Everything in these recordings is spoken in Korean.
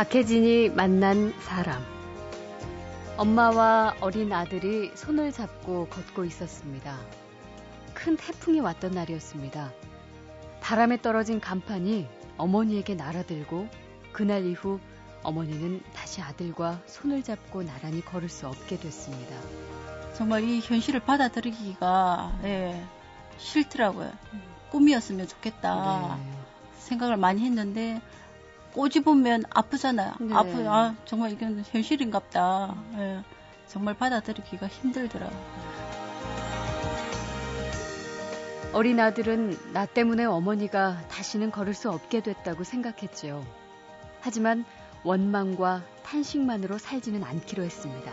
박혜진이 만난 사람. 엄마와 어린 아들이 손을 잡고 걷고 있었습니다. 큰 태풍이 왔던 날이었습니다. 바람에 떨어진 간판이 어머니에게 날아들고 그날 이후 어머니는 다시 아들과 손을 잡고 나란히 걸을 수 없게 됐습니다. 정말 이 현실을 받아들이기가 예, 싫더라고요. 꿈이었으면 좋겠다 네. 생각을 많이 했는데 꼬집으면 아프잖아요. 네. 아프 아 정말 이건 현실인갑다. 예, 정말 받아들이기가 힘들더라고요. 어린 아들은 나 때문에 어머니가 다시는 걸을 수 없게 됐다고 생각했지요. 하지만 원망과 탄식만으로 살지는 않기로 했습니다.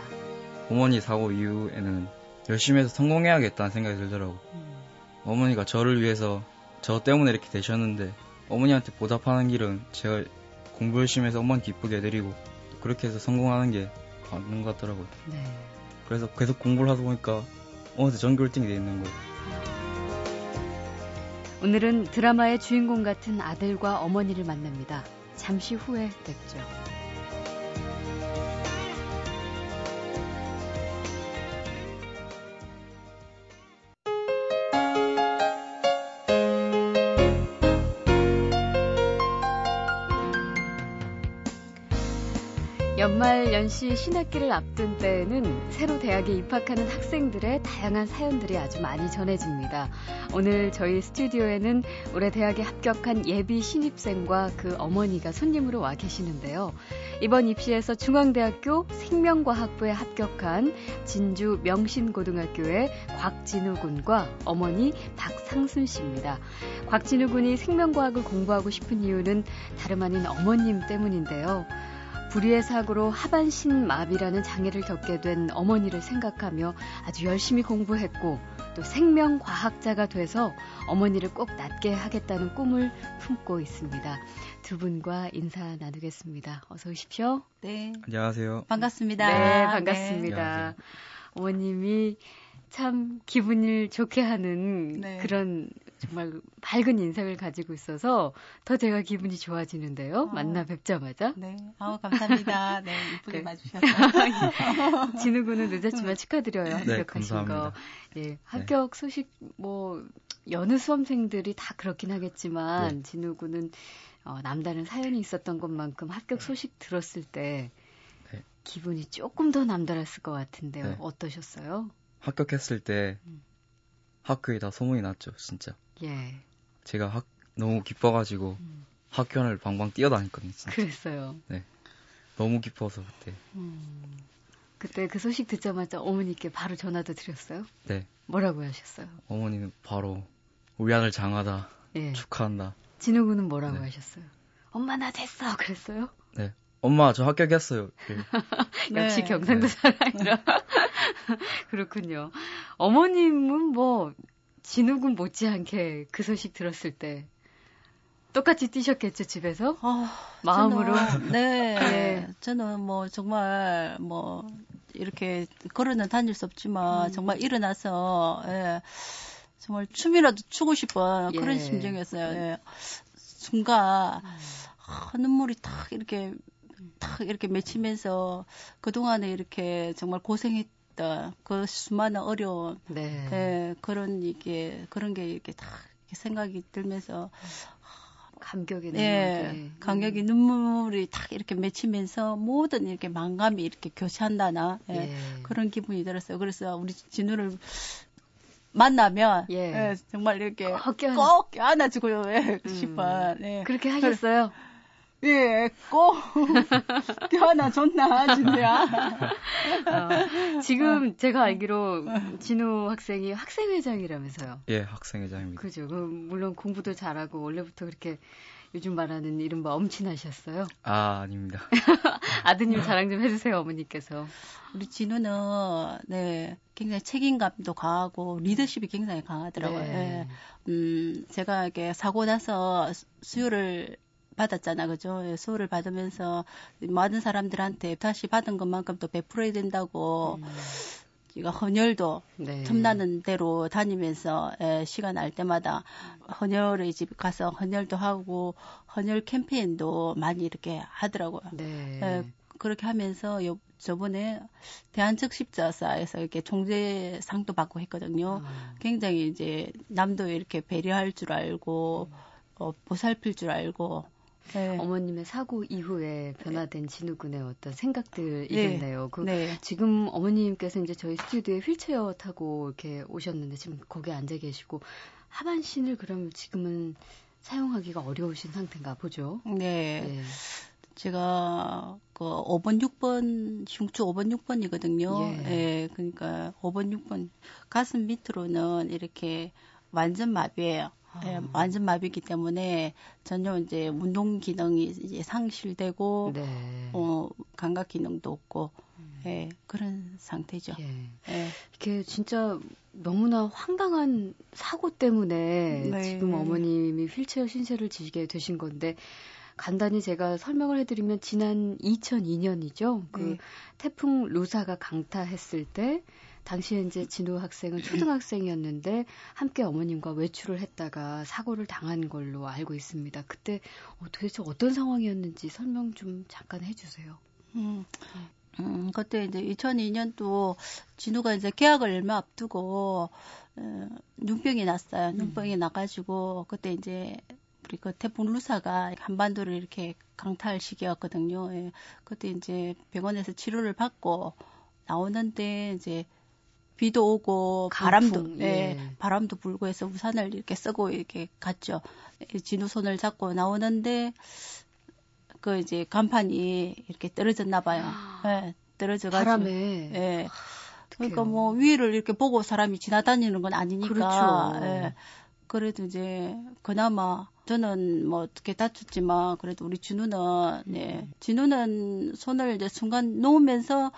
어머니 사고 이후에는 열심히 해서 성공해야겠다는 생각이 들더라고. 어머니가 저를 위해서 저 때문에 이렇게 되셨는데 어머니한테 보답하는 길은 제가 공부 열심히 해서 어머니 기쁘게 해드리고 그렇게 해서 성공하는 게 맞는 것 같더라고요. 네. 그래서 계속 공부를 하다 보니까 어느새 전교 1등이 돼 있는 거예요. 오늘은 드라마의 주인공 같은 아들과 어머니를 만납니다. 잠시 후에 뵙죠. 연말 연시 신학기를 앞둔 때에는 새로 대학에 입학하는 학생들의 다양한 사연들이 아주 많이 전해집니다. 오늘 저희 스튜디오에는 올해 대학에 합격한 예비 신입생과 그 어머니가 손님으로 와 계시는데요. 이번 입시에서 중앙대학교 생명과학부에 합격한 진주 명신고등학교의 곽진우 군과 어머니 박상순 씨입니다. 곽진우 군이 생명과학을 공부하고 싶은 이유는 다름 아닌 어머님 때문인데요. 불의의 사고로 하반신 마비라는 장애를 겪게 된 어머니를 생각하며 아주 열심히 공부했고 또 생명과학자가 돼서 어머니를 꼭 낫게 하겠다는 꿈을 품고 있습니다. 두 분과 인사 나누겠습니다. 어서 오십시오. 네, 안녕하세요. 반갑습니다. 네, 반갑습니다. 안녕하세요. 어머님이 참 기분을 좋게 하는 네. 그런 정말 밝은 인상을 가지고 있어서 더 제가 기분이 좋아지는데요. 어. 만나 뵙자마자. 네, 아우 감사합니다. 네, 이쁘게 네. 봐주셔서. 진우 군은 늦었지만 축하드려요. 네, 합격하신 거. 감사합니다. 예, 합격 소식 뭐 여느 수험생들이 다 그렇긴 하겠지만 네. 진우 군은 어, 남다른 사연이 있었던 것만큼 합격 소식 들었을 때 네. 기분이 조금 더 남달랐을 것 같은데요. 네. 어떠셨어요? 합격했을 때 음. 학교에 다 소문이 났죠, 진짜. 예, 제가 학, 너무 기뻐가지고 음. 학교 안을 방방 뛰어다녔거든요, 진짜. 그랬어요. 너무 기뻐서 그때. 음, 그때 그 소식 듣자마자 어머니께 바로 전화도 드렸어요. 네. 뭐라고 하셨어요? 어머니는 바로 우리 아들 장하다, 예, 축하한다. 진우 군은 뭐라고 네. 하셨어요? 엄마 나 됐어. 그랬어요? 엄마 저 합격했어요. 역시 네. 경상도 네. 사람이라. 그렇군요. 어머님은 뭐, 진욱은 못지않게 그 소식 들었을 때 똑같이 뛰셨겠죠, 집에서? 아, 마음으로. 저는, 네, 네. 저는 뭐 정말 뭐 이렇게 걸어는 다닐 수 없지만 음. 정말 일어나서 예, 정말 춤이라도 추고 싶은 예. 그런 심정이었어요. 예. 순간 아, 눈물이 탁 이렇게 탁 이렇게 맺히면서 그 동안에 이렇게 정말 고생했 던그 수많은 어려운 네. 예, 그런 이게 그런 게 이렇게 다 이렇게 생각이 들면서 예, 눈물이. 감격이 눈물이 탁 이렇게 맺히면서 모든 이렇게 망감이 이렇게 교차한다나 예, 예. 그런 기분이 들었어요. 그래서 우리 진우를 만나면 예. 예, 정말 이렇게 꼭 껴안아- 꼭 껴안아주고 예, 음. 싶어. 예, 그렇게 하셨어요? 예, 꼭 껴안아줬나 진우야. 어, 지금 제가 알기로 진우 학생이 학생회장이라면서요. 예, 학생회장입니다. 그죠. 그 물론 공부도 잘하고 원래부터 그렇게 요즘 말하는 이른바 엄친하셨어요. 아, 아닙니다. 아드님 자랑 좀 해주세요, 어머니께서. 우리 진우는 네 굉장히 책임감도 강하고 리더십이 굉장히 강하더라고요. 네. 예. 음, 제가 이렇게 사고 나서 수- 수요를 받았잖아, 그죠? 예, 수요를 받으면서 많은 사람들한테 다시 받은 것만큼 또 베풀어야 된다고 음. 제가 헌혈도 네. 틈나는 대로 다니면서 예, 시간 날 때마다 헌혈의 집 가서 헌혈도 하고 헌혈 캠페인도 많이 이렇게 하더라고요. 네. 예, 그렇게 하면서 요, 저번에 대한적 십자사에서 이렇게 총재상도 받고 했거든요. 아, 굉장히 이제 남도 이렇게 배려할 줄 알고 어, 보살필 줄 알고 예. 어머님의 사고 이후에 변화된 진우 군의 어떤 생각들이겠네요. 그 네. 지금 어머님께서 이제 저희 스튜디오에 휠체어 타고 이렇게 오셨는데 지금 거기 앉아 계시고 하반신을 그럼 지금은 사용하기가 어려우신 상태인가 보죠. 네. 네. 제가 그 5번, 6번 흉추 5번, 6번이거든요. 예. 예. 그러니까 5번, 6번 가슴 밑으로는 이렇게 완전 마비예요. 예, 아. 완전 마비이기 때문에 전혀 이제 운동 기능이 이제 상실되고 네. 어 감각 기능도 없고 예, 그런 상태죠. 예. 예. 이게 진짜 너무나 황당한 사고 때문에 네. 지금 어머님이 휠체어 신세를 지게 되신 건데 간단히 제가 설명을 해드리면 지난 2002년이죠. 그 네. 태풍 루사가 강타했을 때 당시에 이제 진우 학생은 초등학생이었는데 함께 어머님과 외출을 했다가 사고를 당한 걸로 알고 있습니다. 그때 어, 도대체 어떤 상황이었는지 설명 좀 잠깐 해주세요. 음, 음, 그때 이제 2002년도 진우가 이제 계약을 얼마 앞두고 어, 눈병이 났어요. 눈병이 나가지고 그때 이제 우리 그 태풍 루사가 한반도를 이렇게 강타할 시기였거든요. 예. 그때 이제 병원에서 치료를 받고 나오는데 이제 비도 오고 바람도 예. 예, 바람도 불고 해서 우산을 이렇게 쓰고 이렇게 갔죠. 예, 진우 손을 잡고 나오는데 그 이제 간판이 이렇게 떨어졌나 봐요. 예, 떨어져 가지고. 바람에 예. 그러니까 어떡해요. 뭐 위를 이렇게 보고 사람이 지나다니는 건 아니니까. 그렇죠. 예. 그래도 이제 그나마 저는 뭐 어떻게 다쳤지만 그래도 우리 진우는 네. 음. 진우는 손을 이제 순간 놓으면서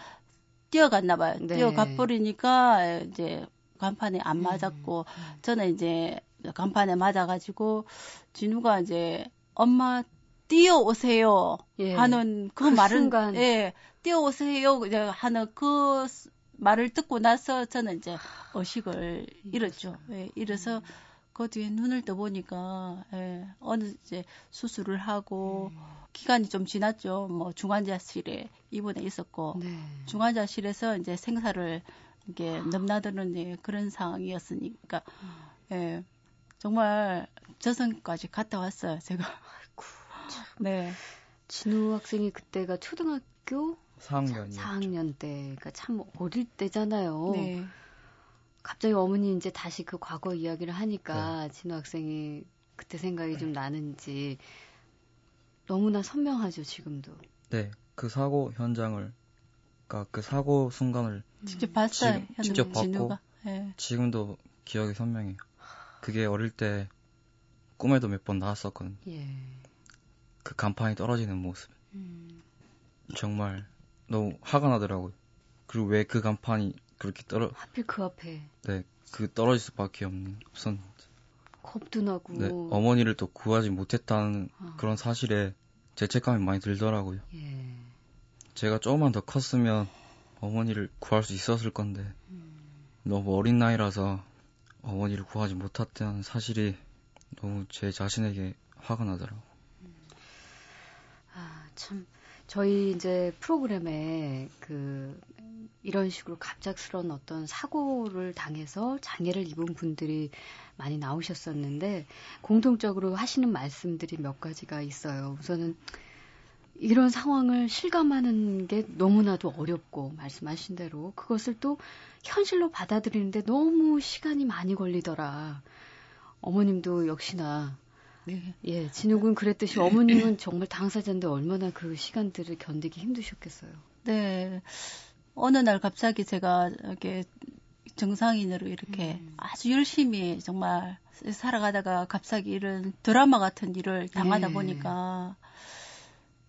뛰어갔나 봐요. 네. 뛰어가 버리니까 이제 간판에 안 음. 맞았고 저는 이제 간판에 맞아가지고 진우가 이제 엄마 뛰어오세요 예. 하는 그, 그 말은 순간. 예 뛰어오세요 하는 그 스- 말을 듣고 나서 저는 이제 의식을 잃었죠. 예, 잃어서 그 뒤에 눈을 떠 보니까 예, 어느 이제 수술을 하고 기간이 좀 지났죠. 뭐 중환자실에 입원해 있었고 네. 중환자실에서 이제 생사를 이게 넘나드는 예, 그런 상황이었으니까 예, 정말 저승까지 갔다 왔어요. 제가. 네. 진우 학생이 그때가 초등학교 4학년이요. 4학년 때, 그러니까 참 어릴 때잖아요. 네. 갑자기 어머니 이제 다시 그 과거 이야기를 하니까 진우 학생이 그때 생각이 좀 나는지 너무나 선명하죠 지금도. 네, 그 사고 현장을, 그러니까 그 사고 순간을 직접 봤어요. 현우 직접 봤고. 진우가. 예. 지금도 기억이 선명해요. 그게 어릴 때 꿈에도 몇 번 나왔었거든요. 예. 그 간판이 떨어지는 모습. 음, 정말 너무 화가 나더라고요. 그리고 왜 그 간판이 그렇게 떨어, 하필 그 앞에 네, 그 떨어질 수밖에 없는, 없었는지. 겁도 나고. 네, 어머니를 또 구하지 못했다는 아. 그런 사실에 죄책감이 많이 들더라고요. 예. 제가 조금만 더 컸으면 어머니를 구할 수 있었을 건데 음. 너무 어린 나이라서 어머니를 구하지 못했다는 사실이 너무 제 자신에게 화가 나더라고요. 아, 참. 저희 이제 프로그램에 그 이런 식으로 갑작스러운 어떤 사고를 당해서 장애를 입은 분들이 많이 나오셨었는데 공통적으로 하시는 말씀들이 몇 가지가 있어요. 우선은 이런 상황을 실감하는 게 너무나도 어렵고 말씀하신 대로 그것을 또 현실로 받아들이는데 너무 시간이 많이 걸리더라. 어머님도 역시나 네. 예, 진욱은 그랬듯이 어머님은 정말 당사자인데 얼마나 그 시간들을 견디기 힘드셨겠어요. 네. 어느 날 갑자기 제가 이렇게 정상인으로 이렇게 음. 아주 열심히 정말 살아가다가 갑자기 이런 드라마 같은 일을 당하다 예. 보니까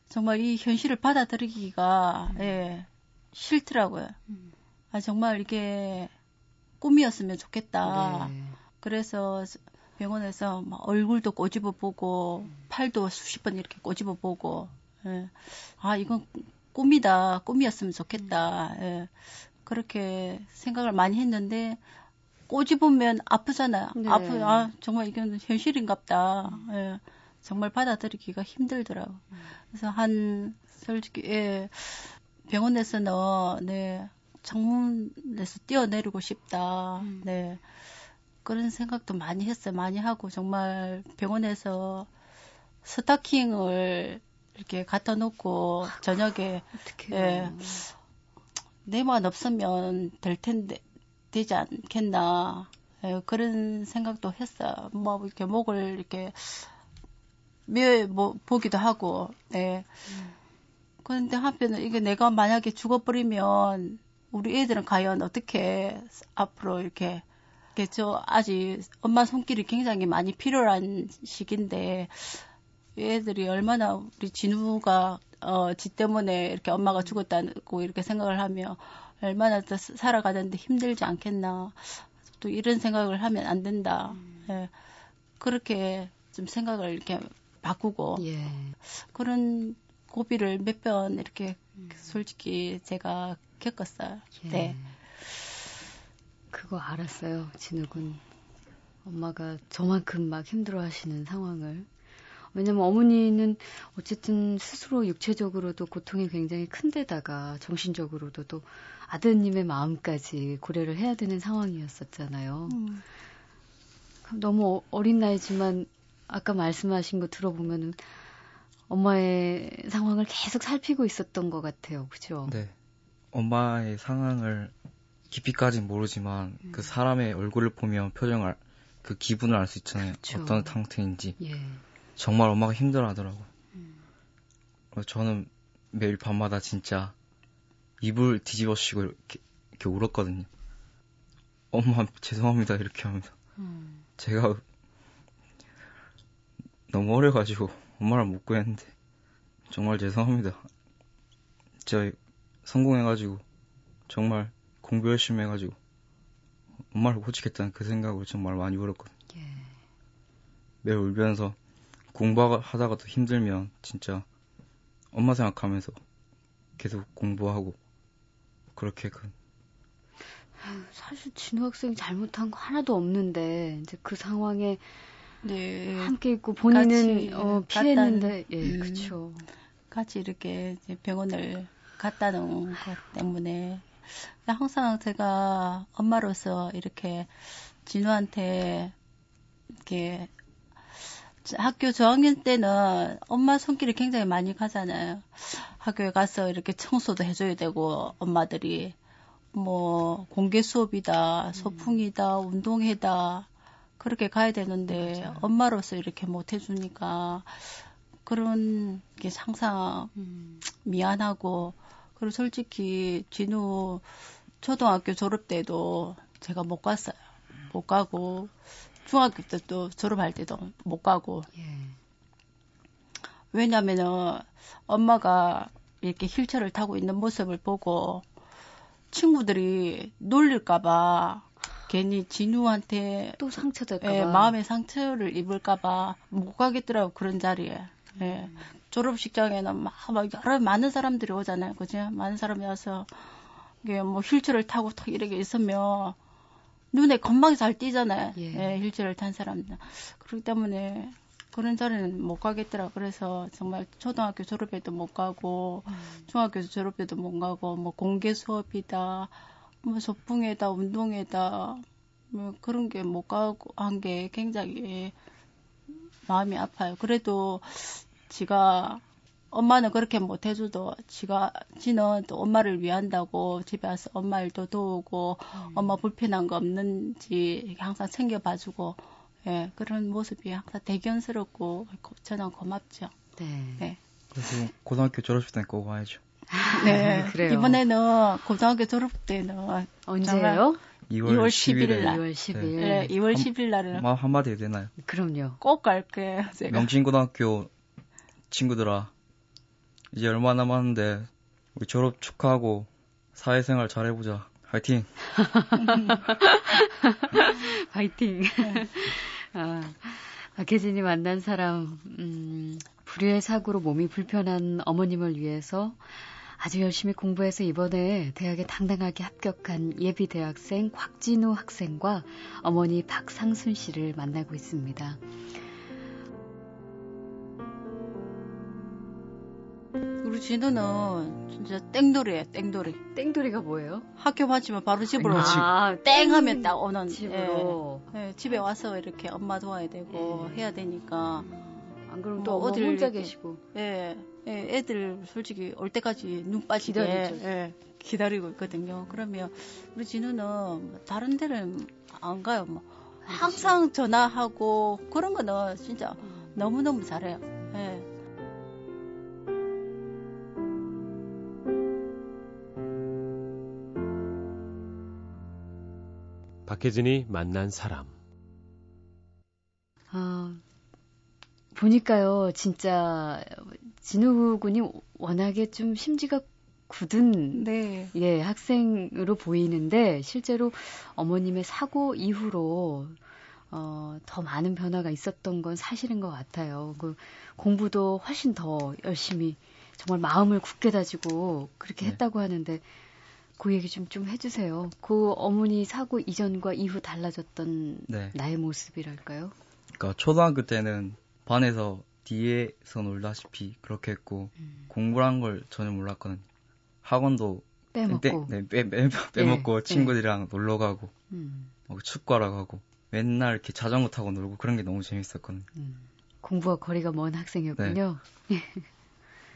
정말 이 현실을 받아들이기가 음. 예, 싫더라고요. 아 정말 이게 꿈이었으면 좋겠다. 네. 그래서 병원에서 막 얼굴도 꼬집어 보고 팔도 수십 번 이렇게 꼬집어 보고 예. 아 이건 꿈이다 꿈이었으면 좋겠다 예. 그렇게 생각을 많이 했는데 꼬집으면 아프잖아요. 네. 아프, 아, 정말 이건 현실인갑다. 예. 정말 받아들이기가 힘들더라고. 음. 그래서 한, 솔직히, 예, 병원에서는, 네, 창문에서 뛰어내리고 싶다. 음. 네. 그런 생각도 많이 했어요. 많이 하고, 정말 병원에서 스타킹을 이렇게 갖다 놓고, 저녁에, 어떻게 예. 내만 없으면 될 텐데 되지 않겠나 예, 그런 생각도 했어. 뭐 이렇게 목을 이렇게 며 뭐, 보기도 하고. 네. 그런데 한편은 이게 내가 만약에 죽어버리면 우리 애들은 과연 어떻게 앞으로 이렇게 저 아직 엄마 손길이 굉장히 많이 필요한 시기인데 애들이 얼마나 우리 진우가 어, 지 때문에 이렇게 엄마가 죽었다고 이렇게 생각을 하며 얼마나 더 살아가는데 힘들지 않겠나. 또 이런 생각을 하면 안 된다. 예. 그렇게 좀 생각을 이렇게 바꾸고 예. 그런 고비를 몇 번 이렇게 솔직히 제가 겪었어요. 예. 네. 그거 알았어요, 진욱은. 엄마가 저만큼 막 힘들어 하시는 상황을. 왜냐면 어머니는 어쨌든 스스로 육체적으로도 고통이 굉장히 큰데다가 정신적으로도 또 아드님의 마음까지 고려를 해야 되는 상황이었었잖아요. 음. 너무 어- 어린 나이지만 아까 말씀하신 거 들어보면은 엄마의 상황을 계속 살피고 있었던 것 같아요. 그죠? 네. 엄마의 상황을 깊이까지는 모르지만 음. 그 사람의 얼굴을 보면 표정을 그 기분을 알 수 있잖아요. 그쵸. 어떤 상태인지. 예. 정말 엄마가 힘들어하더라고요. 음. 저는 매일 밤마다 진짜 이불 뒤집어 씌고 이렇게, 이렇게 울었거든요. 엄마 죄송합니다 이렇게 하면서 음. 제가 너무 어려가지고 엄마를 못 구했는데 정말 죄송합니다. 저 성공해가지고 정말 공부 열심히 해가지고 엄마를 고치겠다는 그 생각으로 정말 많이 울었거든요. 예. 매일 울면서 공부하다가도 힘들면 진짜 엄마 생각하면서 계속 공부하고 그렇게 그 사실 진우 학생이 잘못한 거 하나도 없는데 이제 그 상황에 네. 함께 있고 본인은 어, 피했는데 예, 음. 그렇죠. 같이 이렇게 병원을 갔다는 것 때문에 항상 제가 엄마로서 이렇게 진우한테 이렇게 학교 저학년 때는 엄마 손길이 굉장히 많이 가잖아요. 학교에 가서 이렇게 청소도 해줘야 되고 엄마들이 뭐 공개 수업이다, 소풍이다, 운동회다 그렇게 가야 되는데 맞아요. 엄마로서 이렇게 못 해주니까 그런 게 항상 음. 미안하고 그리고 솔직히 진우 초등학교 졸업 때도 제가 못 갔어요. 못 가고 중학교 때도 졸업할 때도 못 가고 예. 왜냐면은 엄마가 이렇게 휠체어를 타고 있는 모습을 보고 친구들이 놀릴까봐 괜히 진우한테 또 상처될까 예, 봐. 마음의 상처를 입을까봐 못 가겠더라고 그런 자리에. 예. 졸업식장에는 막, 막 여러 많은 사람들이 오잖아요, 그죠? 많은 사람이 와서 이게 뭐 휠체어를 타고 탁 이렇게 있으면 눈에 건망이 잘 띄잖아요. 예. 예, 휠체어를 탄 사람들. 그렇기 때문에 그런 자리는 못 가겠더라. 그래서 정말 초등학교 졸업해도 못 가고 음. 중학교 졸업해도 못 가고 뭐 공개 수업이다, 뭐 소풍회다, 운동회다, 뭐 그런 게 못 가고 한 게 굉장히 마음이 아파요. 그래도 지가 엄마는 그렇게 못 해줘도 지가 지는 또 엄마를 위한다고 집에 와서 엄마 일도 도우고 음. 엄마 불편한 거 없는지 항상 챙겨봐주고 예 그런 모습이 항상 대견스럽고 고- 저는 고맙죠. 네. 네. 그래서 고등학교 졸업식 때 꼭 와야죠. 네. 그래요. 이번에는 고등학교 졸업 때는 언제예요? 2월, 2월 10일에 11일 날. 2월 10일. 네, 2월 한- 10일 날은 마 한마디 해도 되나요? 그럼요. 꼭 갈게요. 제가. 명진고등학교 친구들아 이제 얼마 남았는데 우리 졸업 축하하고 사회생활 잘해보자. 화이팅! 파이팅. 아, 박혜진이 만난 사람, 음, 불의의 사고로 몸이 불편한 어머님을 위해서 아주 열심히 공부해서 이번에 대학에 당당하게 합격한 예비 대학생 곽진우 학생과 어머니 박상순 씨를 만나고 있습니다. 우리 진우는 진짜 땡돌이에요, 땡돌이. 땡돌이가 뭐예요? 학교 마치면 바로 집으로 아니, 집- 아, 땡 하면 딱 오는 집으로. 예, 예, 집에 와서 이렇게 엄마 도와야 되고 예. 해야 되니까 안 그러면 또또 어디 어딜 혼자 이렇게- 계시고. 예, 예, 애들 솔직히 올 때까지 눈 빠지게. 예, 기다리고 있거든요. 그러면 우리 진우는 뭐 다른 데는 안 가요. 뭐 항상 전화하고 그런 거는 진짜 너무 너무 잘해요. 예. 박혜진이 만난 사람. 아, 보니까요, 진짜, 진우 군이 워낙에 좀 심지가 굳은, 네. 예, 학생으로 보이는데, 실제로 어머님의 사고 이후로, 어, 더 많은 변화가 있었던 건 사실인 것 같아요. 그, 공부도 훨씬 더 열심히, 정말 마음을 굳게 다지고, 그렇게 네. 했다고 하는데, 그 얘기 좀, 좀 해주세요. 그 어머니 사고 이전과 이후 달라졌던 네. 나의 모습이랄까요? 그러니까 초등학교 때는 반에서 뒤에서 놀다시피 그렇게 했고 음. 공부란 걸 전혀 몰랐거든요. 학원도 빼먹고. 땡- 네, 빼, 빼, 빼먹고 예, 친구들이랑 놀러 가고 음, 막 축구하러 가고 맨날 이렇게 자전거 타고 놀고 그런 게 너무 재밌었거든요. 음. 공부와 거리가 먼 학생이었군요.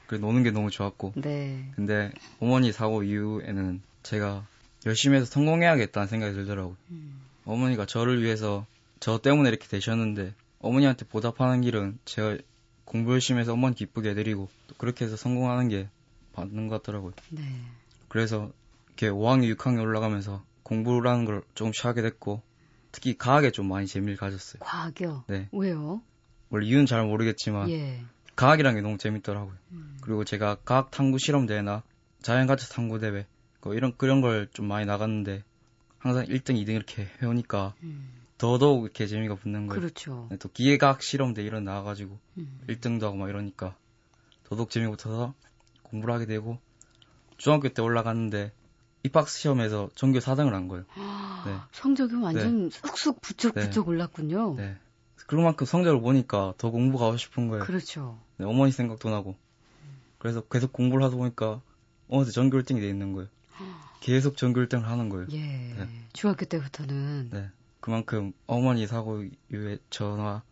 그리고 노는 게 너무 좋았고 네. 근데 어머니 사고 이후에는 제가 열심히 해서 성공해야겠다는 생각이 들더라고요. 음, 어머니가 저를 위해서 저 때문에 이렇게 되셨는데 어머니한테 보답하는 길은 제가 공부 열심히 해서 어머니 기쁘게 해드리고 또 그렇게 해서 성공하는 게 맞는 것 같더라고요. 네. 그래서 이렇게 5학년, 6학년 올라가면서 공부라는 걸 조금씩 하게 됐고 특히 과학에 좀 많이 재미를 가졌어요. 과학이요? 네. 왜요? 원래 이유는 잘 모르겠지만 예. 과학이라는 게 너무 재밌더라고요. 음, 그리고 제가 과학 탐구 실험 대회나 자연가치 탐구 대회 그 이런 그런 걸 좀 많이 나갔는데 항상 1등, 2등 이렇게 해오니까 음, 더더욱 이렇게 재미가 붙는 거예요. 그렇죠. 네, 또 기계과학 실험대 이런 나와가지고 음, 1등도 하고 막 이러니까 더더욱 재미가 붙어서 공부를 하게 되고 중학교 때 올라갔는데 입학 시험에서 전교 4등을 한 거예요. 네. 성적이 완전 쑥쑥 부쩍 네. 부쩍 올랐군요. 네. 그만큼 성적을 보니까 더 공부가 하고 싶은 거예요. 그렇죠. 네, 어머니 생각도 나고. 그래서 계속 공부를 하다 보니까 어느새 전교 1등이 돼 있는 거예요. 계속 전교 1등을 하는 거예요. 예. 네. 중학교 때부터는 네. 그만큼 어머니 사고 이후에 전화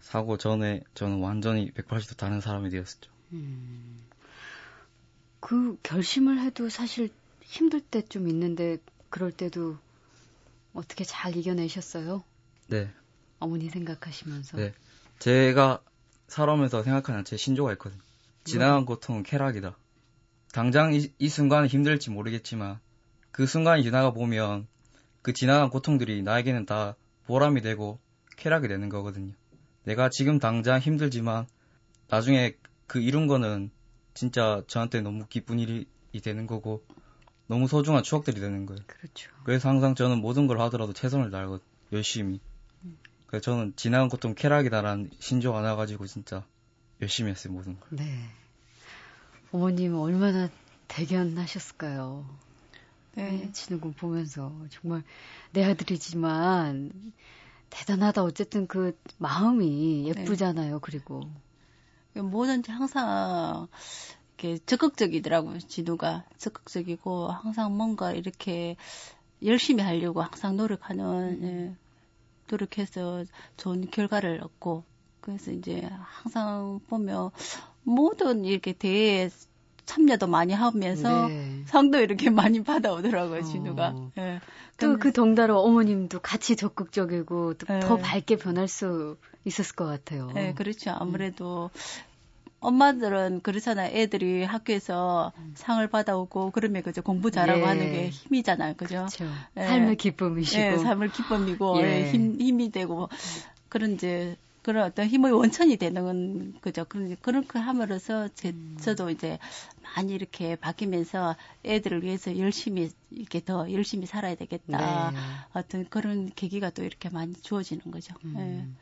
사고 전에 저는 완전히 180도 다른 사람이 되었었죠. 음, 그 결심을 해도 사실 힘들 때 좀 있는데 그럴 때도 어떻게 잘 이겨내셨어요? 네. 어머니 생각하시면서. 네. 제가 살아오면서 생각하는 제 신조가 있거든요. 지나간 고통은 쾌락이다. 당장 이, 이 순간은 힘들지 모르겠지만 그 순간이 지나가 보면 그 지나간 고통들이 나에게는 다 보람이 되고 쾌락이 되는 거거든요. 내가 지금 당장 힘들지만 나중에 그 이룬 거는 진짜 저한테 너무 기쁜 일이 되는 거고 너무 소중한 추억들이 되는 거예요. 그렇죠. 그래서 항상 저는 모든 걸 하더라도 최선을 다하고 열심히. 그래서 저는 지나간 고통 쾌락이다라는 신조가 나가지고 진짜 열심히 했어요 모든 걸. 네. 어머님 얼마나 대견하셨을까요? 네. 치는 거 보면서 정말 내 아들이지만 대단하다. 어쨌든 그 마음이 예쁘잖아요. 그리고 뭐든지 항상 이렇게 적극적이더라고요. 진우가 적극적이고 항상 뭔가 이렇게 열심히 하려고 항상 노력하는 예, 노력해서 좋은 결과를 얻고 그래서 이제 항상 보면 모든 이렇게 대회에 참여도 많이 하면서 네. 상도 이렇게 많이 받아오더라고요. 어. 진우가. 예. 또 근데- 그 덩달아 어머님도 같이 적극적이고 또더 네. 밝게 변할 수 있었을 것 같아요. 네, 그렇죠. 아무래도 엄마들은 그렇잖아요. 애들이 학교에서 상을 받아오고 그러면 그죠 공부 잘하고 예. 하는 게 힘이잖아요. 그죠? 그렇죠. 예. 삶의 기쁨이시고. 예, 삶을 기쁨이고 예. 예, 힘 힘이 되고 그런 이제 그런 어떤 힘의 원천이 되는 건 그죠. 그런 그렇게 함으로써 제, 음. 저도 이제 많이 이렇게 바뀌면서 애들을 위해서 열심히 이렇게 더 열심히 살아야 되겠다. 네. 어떤 그런 계기가 또 이렇게 많이 주어지는 거죠. 예. 음.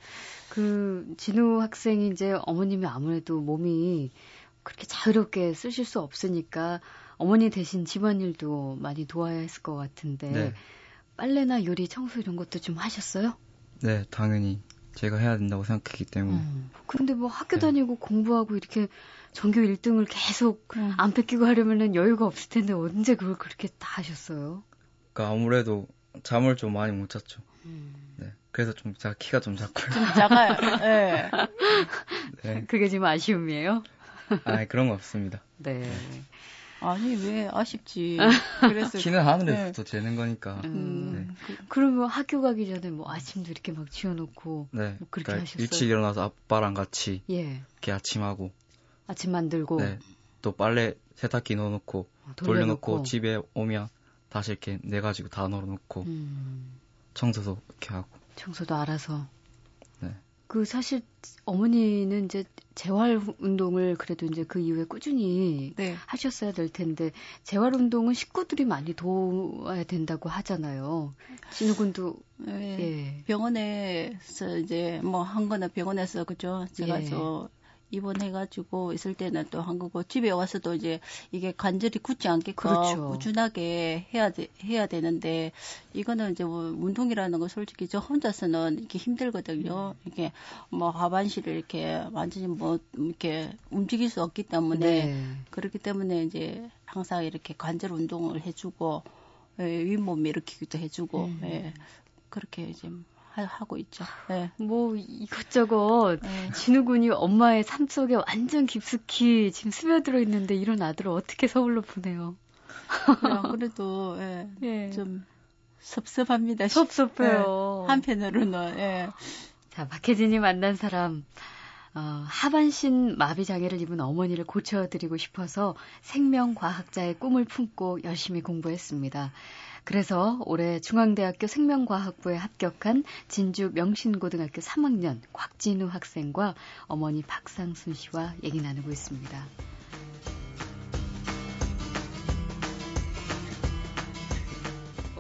그 진우 학생이 이제 어머님이 아무래도 몸이 그렇게 자유롭게 쓰실 수 없으니까 어머니 대신 집안일도 많이 도와야 했을 것 같은데 네. 빨래나 요리, 청소 이런 것도 좀 하셨어요? 네, 당연히 제가 해야 된다고 생각했기 때문에 음. 근데 뭐 학교 네. 다니고 공부하고 이렇게 전교 1등을 계속 음. 안 뺏기고 하려면은 여유가 없을 텐데 언제 그걸 그렇게 다 하셨어요? 그러니까 아무래도 잠을 좀 많이 못 잤죠. 음. 네, 그래서 좀 제가 키가 좀 작고요. 좀 작아요. 예. 네, 그게 지금 아쉬움이에요? 아 그런 거 없습니다. 네. 아니 왜 아쉽지. 그래서 키는 하늘에서 재는 거니까. 음, 그러면 학교 가기 전에 뭐 아침도 이렇게 막 지어놓고 네, 뭐 그렇게 그러니까 하셨어요? 일찍 일어나서 아빠랑 같이 예. 이렇게 아침하고, 아침 만들고? 네, 또 빨래 세탁기 넣어놓고 어, 돌려놓고 집에 오면 다시 이렇게 내 가지고 다 널어놓고 음, 청소도 이렇게 하고. 청소도 알아서. 네. 그 사실 어머니는 이제 재활 운동을 그래도 이제 그 이후에 꾸준히 네. 하셨어야 될 텐데 재활 운동은 식구들이 많이 도와야 된다고 하잖아요. 진우 군도 예. 예. 병원에서 이제 뭐 한 거나 병원에서 그죠. 제가 예. 저 입원해가지고 있을 때는 또한 거고 집에 와서도 이제 이게 관절이 굳지 않게끔 그렇죠. 꾸준하게 해야 돼, 해야 되는데 이거는 이제 뭐 운동이라는 거 솔직히 저 혼자서는 이렇게 힘들거든요. 음. 이렇게 뭐 하반신을 이렇게 완전히 뭐 이렇게 움직일 수 없기 때문에 네. 그렇기 때문에 이제 항상 이렇게 관절 운동을 해주고 예, 윗몸 일으키기도 해주고 음. 예, 그렇게 이제 하, 하고 있죠. 예. 뭐 이것저것 예. 진우 군이 엄마의 삶 속에 완전 깊숙이 지금 스며들어 있는데 이런 아들을 어떻게 서울로 보내요? 그냥 그래도 예, 예. 좀 섭섭합니다. 섭섭해요. 예, 한편으로는 예. 자, 박혜진이 만난 사람. 어, 하반신 마비 장애를 입은 어머니를 고쳐드리고 싶어서 생명과학자의 꿈을 품고 열심히 공부했습니다. 그래서 올해 중앙대학교 생명과학부에 합격한 진주 명신고등학교 3학년 곽진우 학생과 어머니 박상순 씨와 얘기 나누고 있습니다.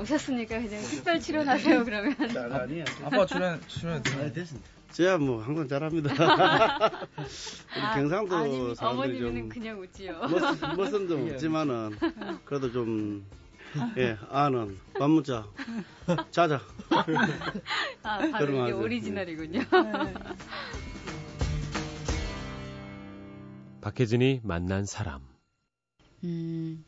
오셨으니까 그냥 특별 출연하세요 그러면. 아니야. 아빠 출연 출연 아, 됐습니다. 저야 뭐 항상 잘합니다. 우리 경상도 아니, 사람들이 어머니는 좀 그냥 웃지요. 멋, 멋은 좀 없지만은 그래도 좀 예, 아는 반문자 자자. 아, 바로 이게. 오리지널이군요. 박혜진이 만난 사람. 음,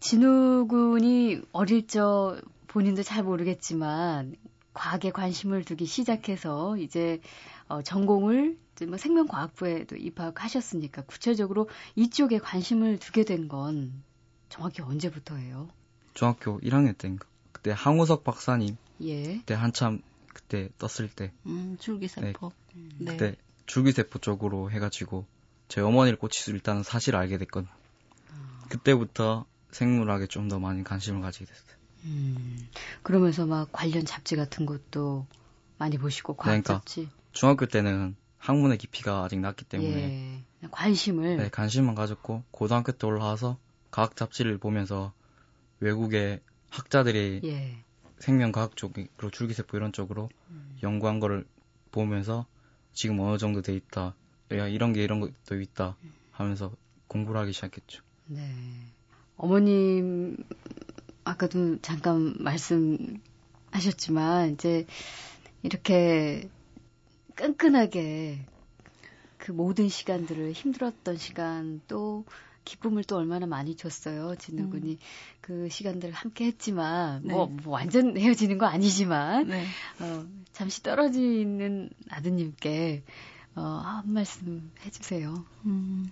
진우 군이 어릴 적 본인도 잘 모르겠지만 과학에 관심을 두기 시작해서 이제 어, 전공을 이제 뭐 생명과학부에도 입학하셨으니까 구체적으로 이쪽에 관심을 두게 된 건 정확히 언제부터예요? 중학교 1학년 때인가. 그때 항우석 박사님 예. 그때 한참 그때 떴을 때 음, 줄기세포. 네. 그때 줄기세포 쪽으로 해가지고 제 어머니를 꽂힐 일단은 사실을 알게 됐거든요. 그때부터 생물학에 좀 더 많이 관심을 가지게 됐어요. 음, 그러면서 막 관련 잡지 같은 것도 많이 보시고 과학 그러니까. 잡지. 중학교 때는 학문의 깊이가 아직 낮기 때문에 예. 관심을 네, 관심만 가졌고 고등학교 때 올라와서 과학 잡지를 보면서 외국의 학자들이 예. 생명과학 쪽으로 줄기세포 이런 쪽으로 음. 연구한 거를 보면서 지금 어느 정도 돼 있다. 야, 이런 게 이런 것도 있다 하면서 공부를 하기 시작했죠. 네. 어머님, 아까도 잠깐 말씀하셨지만, 이제, 이렇게 끈끈하게 그 모든 시간들을 힘들었던 시간 또 기쁨을 또 얼마나 많이 줬어요. 진우군이 그 시간들을 함께 했지만, 뭐, 네. 뭐 완전 헤어지는 거 아니지만, 네. 어, 잠시 떨어지는 아드님께, 어, 한 말씀 해주세요. 음,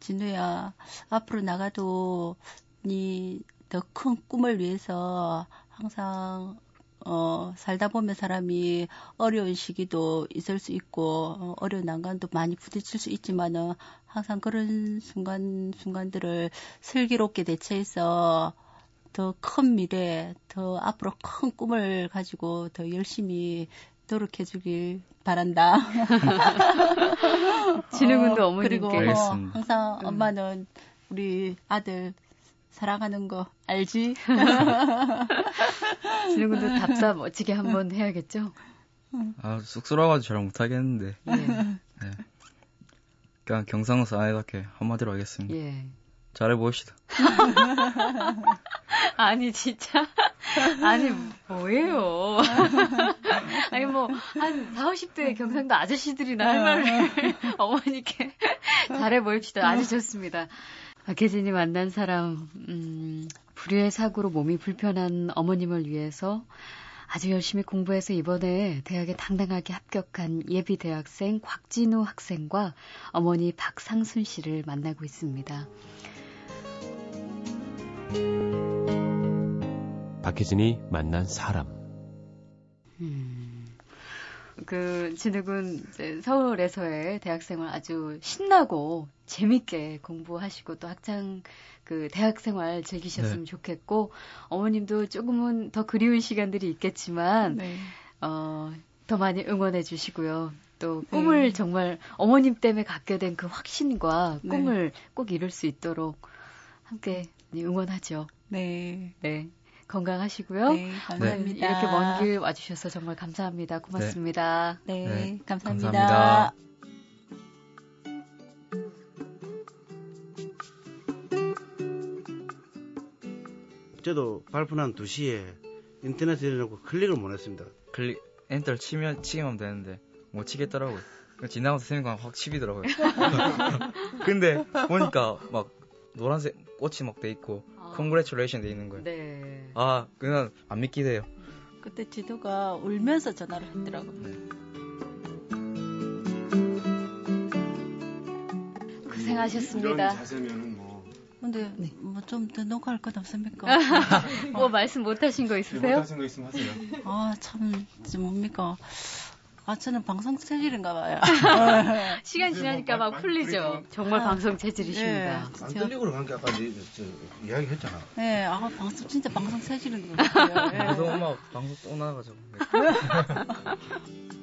진우야, 앞으로 나가도 네 더 큰 꿈을 위해서 항상 어, 살다 보면 사람이 어려운 시기도 있을 수 있고 어, 어려운 난관도 많이 부딪힐 수 있지만은 항상 그런 순간 순간들을 슬기롭게 대처해서 더 큰 미래, 더 앞으로 큰 꿈을 가지고 더 열심히 노력해 주길 바란다. 진우군도 어, 어머님께. 그리고 어. 항상 음. 엄마는 우리 아들 사랑하는 거 알지? 진우군도 답사 멋지게 한번 해야겠죠? 아, 쑥스러워가지고 잘 못하겠는데. 예. 그냥 경상도 안에답게 한마디로 하겠습니다. 예. 잘해봅시다. 아니 진짜 아니 뭐예요? 아니 뭐 한 4, 50대 경상도 아저씨들이나 할 말을 어머니께 잘해 보입시다. 아주 좋습니다. 박혜진이 만난 사람 음, 불의의 사고로 몸이 불편한 어머님을 위해서 아주 열심히 공부해서 이번에 대학에 당당하게 합격한 예비 대학생 곽진우 학생과 어머니 박상순 씨를 만나고 있습니다. 박혜진이 만난 사람. 음, 그 진욱은 이제 서울에서의 대학생활 아주 신나고 재밌게 공부하시고 또 학창 그 대학생활 즐기셨으면 네. 좋겠고 어머님도 조금은 더 그리운 시간들이 있겠지만 네. 어, 더 많이 응원해 주시고요. 또 꿈을 네. 정말 어머님 때문에 갖게 된 그 확신과 네. 꿈을 꼭 이룰 수 있도록 함께 응원하죠. 네. 네. 건강하시고요. 네, 감사합니다. 이렇게 먼 길 와주셔서 정말 감사합니다. 고맙습니다. 네, 네, 감사합니다. 감사합니다. 저도 발표 난 2시에 인터넷에 내놓고 클릭을 못 했습니다. 클릭 엔터를 치면 치기만 되는데 못 치겠더라고요. 지나가서 생각하면 확 치비더라고요. 근데 보니까 막 노란색 꽃이 막 돼 있고 아. Congratulation 돼 있는 거예요. 네. 아 그냥 안 믿기돼요. 그때 지도가 울면서 전화를 했더라고. 고생하셨습니다. 자세면은 뭐 근데 네. 뭐좀더 녹화할 것 없습니까? 뭐 말씀 못하신 거 있으세요? 못하신 거 있으면 하세요. 아, 참, 좀 뭡니까. 아, 저는 방송 체질인가 봐요. 시간 지나니까 막 풀리죠. 정말 방송 체질이십니다. 예. 안 들리고 관계 아까 저, 저, 이야기 했잖아. 네, 아, 방송, 진짜 방송 체질인 것 같아요. 예. 그래서 엄마 방송 또 나가가지고.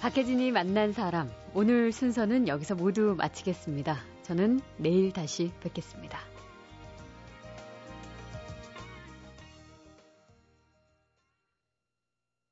박혜진이 만난 사람. 오늘 순서는 여기서 모두 마치겠습니다. 저는 내일 다시 뵙겠습니다.